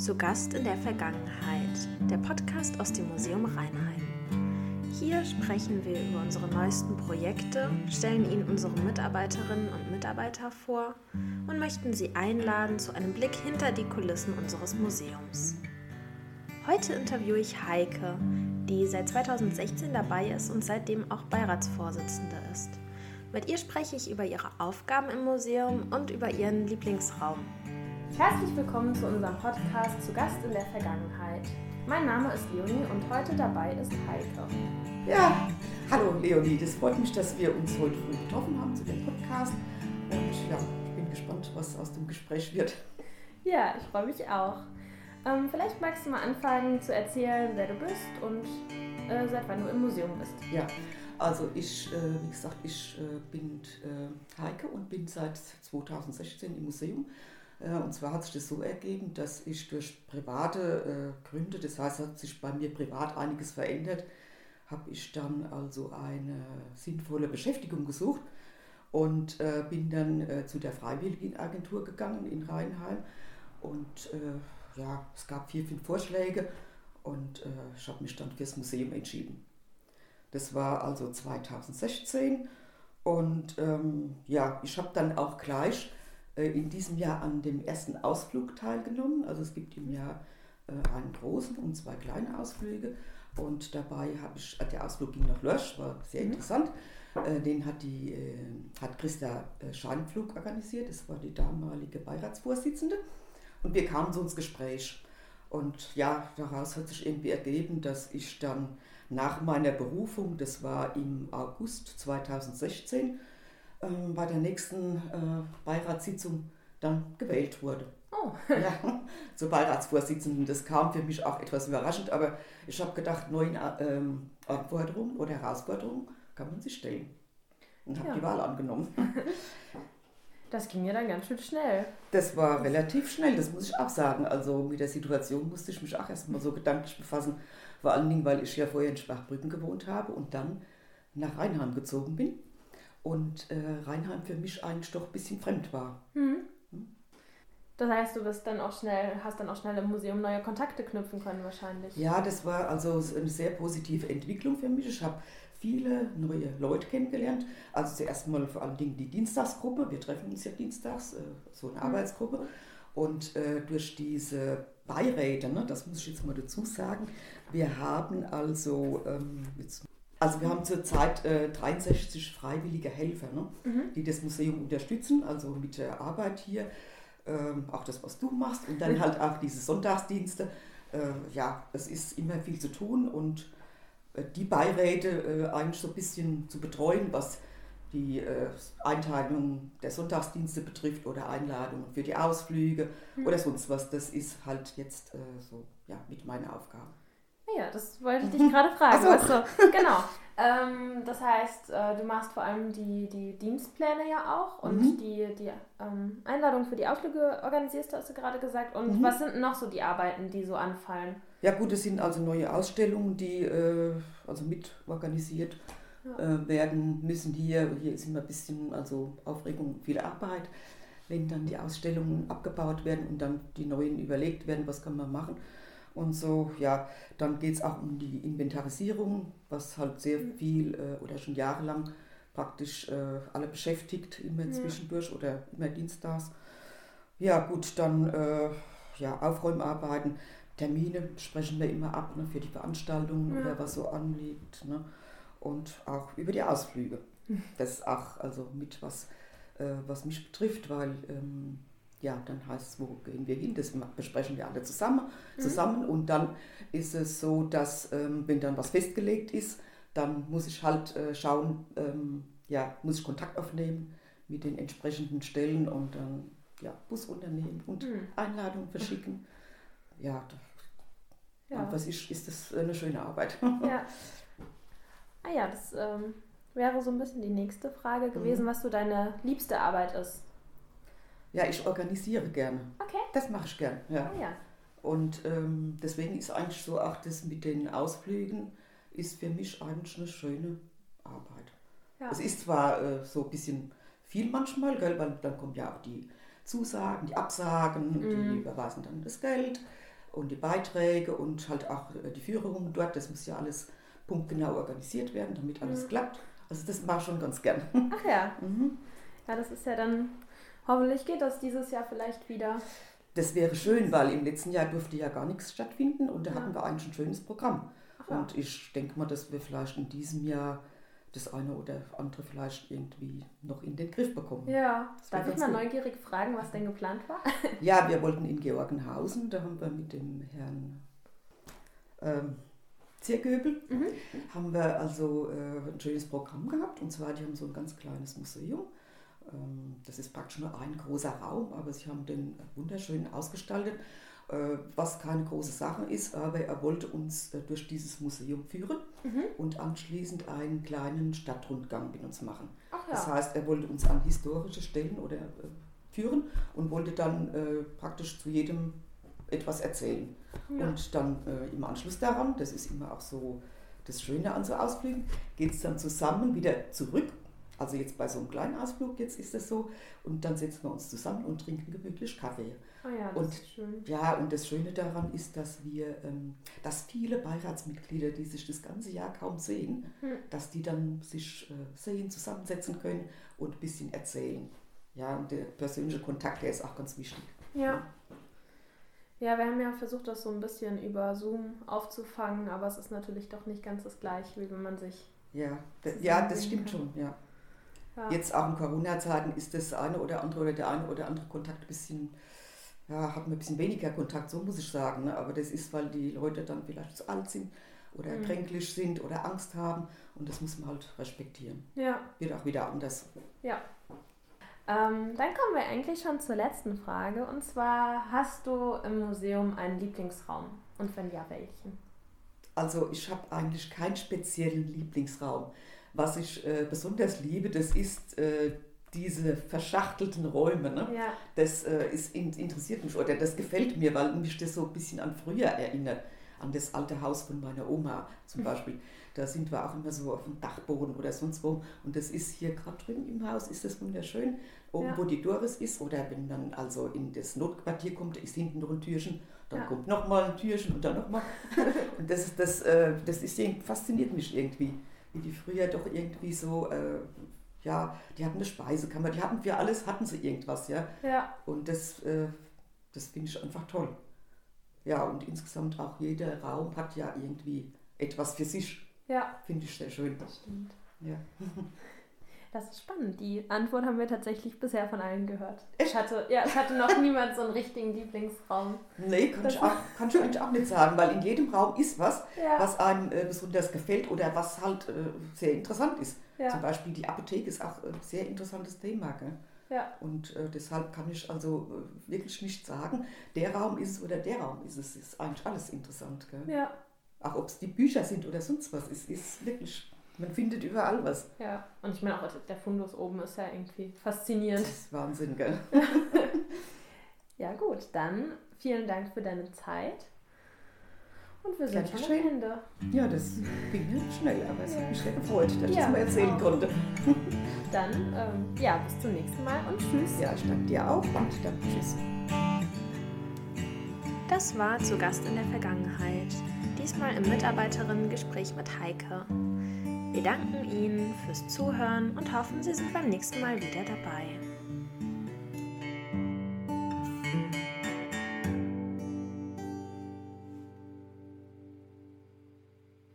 Zu Gast in der Vergangenheit, der Podcast aus dem Museum Rheinheim. Hier sprechen wir über unsere neuesten Projekte, stellen Ihnen unsere Mitarbeiterinnen und Mitarbeiter vor und möchten Sie einladen zu einem Blick hinter die Kulissen unseres Museums. Heute interviewe ich Heike, die seit 2016 dabei ist und seitdem auch Beiratsvorsitzende ist. Mit ihr spreche ich über ihre Aufgaben im Museum und über ihren Lieblingsraum. Herzlich willkommen zu unserem Podcast Zu Gast in der Vergangenheit. Mein Name ist Leonie und heute dabei ist Heike. Ja, hallo Leonie, das freut mich, dass wir uns heute früh getroffen haben zu dem Podcast. Und ja, ich bin gespannt, was aus dem Gespräch wird. Ja, ich freue mich auch. Ähm, vielleicht magst du mal anfangen zu erzählen, wer du bist und äh, seit wann du im Museum bist. Ja, also ich, äh, wie gesagt, ich äh, bin äh, Heike und bin seit 2016 im Museum und zwar hat sich das so ergeben, dass ich durch private äh, Gründe, das heißt, hat sich bei mir privat einiges verändert, habe ich dann also eine sinnvolle Beschäftigung gesucht und äh, bin dann äh, zu der Freiwilligenagentur gegangen in Rheinheim. Und äh, ja, es gab vier, fünf Vorschläge und äh, ich habe mich dann fürs Museum entschieden. Das war also 2016 und ähm, ja, ich habe dann auch gleich äh, in diesem Jahr an dem ersten Ausflug teilgenommen. Also es gibt im Jahr äh, einen großen und zwei kleine Ausflüge. Und dabei habe ich, äh, der Ausflug ging nach Lösch, war sehr mhm. interessant. Den hat, die, hat Christa Scheinflug organisiert, das war die damalige Beiratsvorsitzende. Und wir kamen so ins Gespräch. Und ja, daraus hat sich irgendwie ergeben, dass ich dann nach meiner Berufung, das war im August 2016, ähm, bei der nächsten äh, Beiratssitzung dann gewählt wurde. Oh. ja, zur Beiratsvorsitzenden. Das kam für mich auch etwas überraschend, aber ich habe gedacht, neuen ähm, Anforderungen oder Herausforderungen kann man sich stellen. Und habe ja. die Wahl angenommen. Das ging ja dann ganz schön schnell. Das war relativ schnell, das muss ich auch sagen. Also mit der Situation musste ich mich auch erstmal so gedanklich befassen. Vor allen Dingen, weil ich ja vorher in Schwachbrücken gewohnt habe und dann nach Rheinheim gezogen bin und äh, Rheinheim für mich eigentlich doch ein bisschen fremd war. Mhm. Das heißt, du bist dann auch schnell, hast dann auch schnell im Museum neue Kontakte knüpfen können wahrscheinlich. Ja, das war also eine sehr positive Entwicklung für mich. Ich habe viele neue Leute kennengelernt. Also zuerst mal vor allen Dingen die Dienstagsgruppe. Wir treffen uns ja dienstags, äh, so eine mhm. Arbeitsgruppe. Und äh, durch diese Beiräte, ne, das muss ich jetzt mal dazu sagen, wir haben also, ähm, jetzt also wir haben zurzeit äh, 63 freiwillige Helfer, ne, mhm. die das Museum unterstützen, also mit der Arbeit hier, ähm, auch das, was du machst und dann halt auch diese Sonntagsdienste. Äh, ja, es ist immer viel zu tun und äh, die Beiräte äh, eigentlich so ein bisschen zu betreuen, was die äh, Einteilung der Sonntagsdienste betrifft oder Einladungen für die Ausflüge mhm. oder sonst was, das ist halt jetzt äh, so ja, mit meiner Aufgabe. Ja, das wollte ich dich gerade fragen. So. Also, genau. Ähm, das heißt, äh, du machst vor allem die, die Dienstpläne ja auch und mhm. die, die ähm, Einladung für die Ausflüge organisierst hast du gerade gesagt. Und mhm. was sind noch so die Arbeiten, die so anfallen? Ja gut, es sind also neue Ausstellungen, die äh, also mit organisiert ja. äh, werden müssen. Hier, hier ist immer ein bisschen also Aufregung, viel Arbeit, wenn dann die Ausstellungen abgebaut werden und dann die neuen überlegt werden, was kann man machen und so. Ja, dann geht es auch um die Inventarisierung, was halt sehr mhm. viel äh, oder schon jahrelang praktisch äh, alle beschäftigt, immer ja. zwischendurch oder immer dienstags. Ja, gut, dann äh, ja, Aufräumarbeiten, Termine sprechen wir immer ab ne, für die Veranstaltungen ja. oder was so anliegt. Ne? Und auch über die Ausflüge. Mhm. Das ist auch also mit was, äh, was mich betrifft, weil ähm, ja, dann heißt es, wo gehen wir hin? Das besprechen wir alle zusammen. Mhm. zusammen. Und dann ist es so, dass, ähm, wenn dann was festgelegt ist, dann muss ich halt äh, schauen, ähm, ja, muss ich Kontakt aufnehmen mit den entsprechenden Stellen und dann ja, Busunternehmen und mhm. Einladungen verschicken. Ja, ja. was ist, ist das eine schöne Arbeit. Ja. Ah ja, das ähm, wäre so ein bisschen die nächste Frage gewesen, mhm. was so deine liebste Arbeit ist. Ja, ich organisiere gerne. Okay. Das mache ich gerne. Ja. Ah, ja. Und ähm, deswegen ist eigentlich so auch das mit den Ausflügen ist für mich eigentlich eine schöne Arbeit. Ja. Es ist zwar äh, so ein bisschen viel manchmal, gell, weil dann kommen ja auch die Zusagen, die Absagen, mhm. die überweisen dann das Geld. und die Beiträge und halt auch äh, die Führungen dort. Das muss ja alles punktgenau organisiert werden, damit alles mhm. klappt. Also das mache ich schon ganz gern. Ach ja. Mhm. Ja, das ist ja dann, hoffentlich geht das dieses Jahr vielleicht wieder. Das wäre schön, weil im letzten Jahr durfte ja gar nichts stattfinden und da ja. hatten wir eigentlich ein schönes Programm. Ja. Und ich denke mal, dass wir vielleicht in diesem Jahr das eine oder andere vielleicht irgendwie noch in den Griff bekommen. Ja, darf ich mal gut. neugierig fragen, was denn geplant war? Ja, wir wollten in Georgenhausen, da haben wir mit dem Herrn ähm, Ziergöbel, mhm. haben wir also äh, ein schönes Programm gehabt und zwar, die haben so ein ganz kleines Museum. Ähm, das ist praktisch nur ein großer Raum, aber sie haben den wunderschön ausgestaltet äh, was keine große Sache ist, aber er wollte uns äh, durch dieses Museum führen mhm. und anschließend einen kleinen Stadtrundgang mit uns machen. Ja. Das heißt, er wollte uns an historische Stellen oder äh, führen und wollte dann praktisch zu jedem etwas erzählen. Ja. Und dann im Anschluss daran, das ist immer auch so das Schöne an so Ausflügen, geht es dann zusammen wieder zurück also jetzt bei so einem kleinen Ausflug, jetzt ist das so. Und dann setzen wir uns zusammen und trinken gemütlich Kaffee. Oh ja, das und, ist schön. Ja, und das Schöne daran ist, dass wir, ähm, dass viele Beiratsmitglieder, die sich das ganze Jahr kaum sehen, hm. dass die dann sich äh, sehen, zusammensetzen können und ein bisschen erzählen. Ja, und der persönliche Kontakt, der ist auch ganz wichtig. Ja. Ja, wir haben ja versucht, das so ein bisschen über Zoom aufzufangen, aber es ist natürlich doch nicht ganz das gleiche, wie wenn man sich. Ja, ja das stimmt kann. schon, ja. Ja. Jetzt auch in Corona-Zeiten ist das eine oder andere oder der eine oder andere Kontakt ein bisschen, ja, hat man ein bisschen weniger Kontakt, so muss ich sagen. Ne? Aber das ist, weil die Leute dann vielleicht zu alt sind oder mhm. kränklich sind oder Angst haben und das muss man halt respektieren. Ja. Wird auch wieder anders. Ja. Ähm, dann kommen wir eigentlich schon zur letzten Frage und zwar, hast du im Museum einen Lieblingsraum und wenn ja, welchen? Also ich habe eigentlich keinen speziellen Lieblingsraum. Was ich äh, besonders liebe, das ist äh, diese verschachtelten Räume. Ne? Ja. Das äh, ist, interessiert mich oder das gefällt mir, weil mich das so ein bisschen an früher erinnert. An das alte Haus von meiner Oma zum mhm. Beispiel. Da sind wir auch immer so auf dem Dachboden oder sonst wo. Und das ist hier gerade drüben im Haus, ist das wunderschön. Oben, ja. wo die Doris ist, oder wenn man also in das Notquartier kommt, ist hinten noch ein Türchen, dann ja. kommt nochmal ein Türchen und dann nochmal. und das, ist, das, äh, das ist, fasziniert mich irgendwie wie die früher doch irgendwie so, äh, ja, die hatten eine Speisekammer, die hatten für alles, hatten sie irgendwas, ja. Ja. Und das, äh, das finde ich einfach toll. Ja, und insgesamt auch jeder Raum hat ja irgendwie etwas für sich. Ja. Finde ich sehr schön. Das stimmt. Ja. Das ist spannend. Die Antwort haben wir tatsächlich bisher von allen gehört. Ich hatte, ja, es hatte noch niemand so einen richtigen Lieblingsraum. Nee, kann, ich, auch, kann ich eigentlich auch nicht sagen, weil in jedem Raum ist was, ja. was einem äh, besonders gefällt oder was halt äh, sehr interessant ist. Ja. Zum Beispiel die Apotheke ist auch ein sehr interessantes Thema. Gell? Ja. Und äh, deshalb kann ich also äh, wirklich nicht sagen, der Raum ist es oder der Raum ist es. ist eigentlich alles interessant. Gell? Ja. Auch ob es die Bücher sind oder sonst was, ist, ist wirklich man findet überall was. Ja, und ich meine auch, der Fundus oben ist ja irgendwie faszinierend. Das ist Wahnsinn, gell? ja, gut, dann vielen Dank für deine Zeit. Und wir sind schon am Ende. Ja, das ging nicht schnell, aber es hat mich sehr gefreut, dass ich das mal erzählen konnte. Dann, ähm, ja, bis zum nächsten Mal und tschüss. Ja, ich danke dir auch und dann tschüss. Das war zu Gast in der Vergangenheit. Diesmal im Mitarbeiterinnen-Gespräch mit Heike. Wir danken Ihnen fürs Zuhören und hoffen, Sie sind beim nächsten Mal wieder dabei.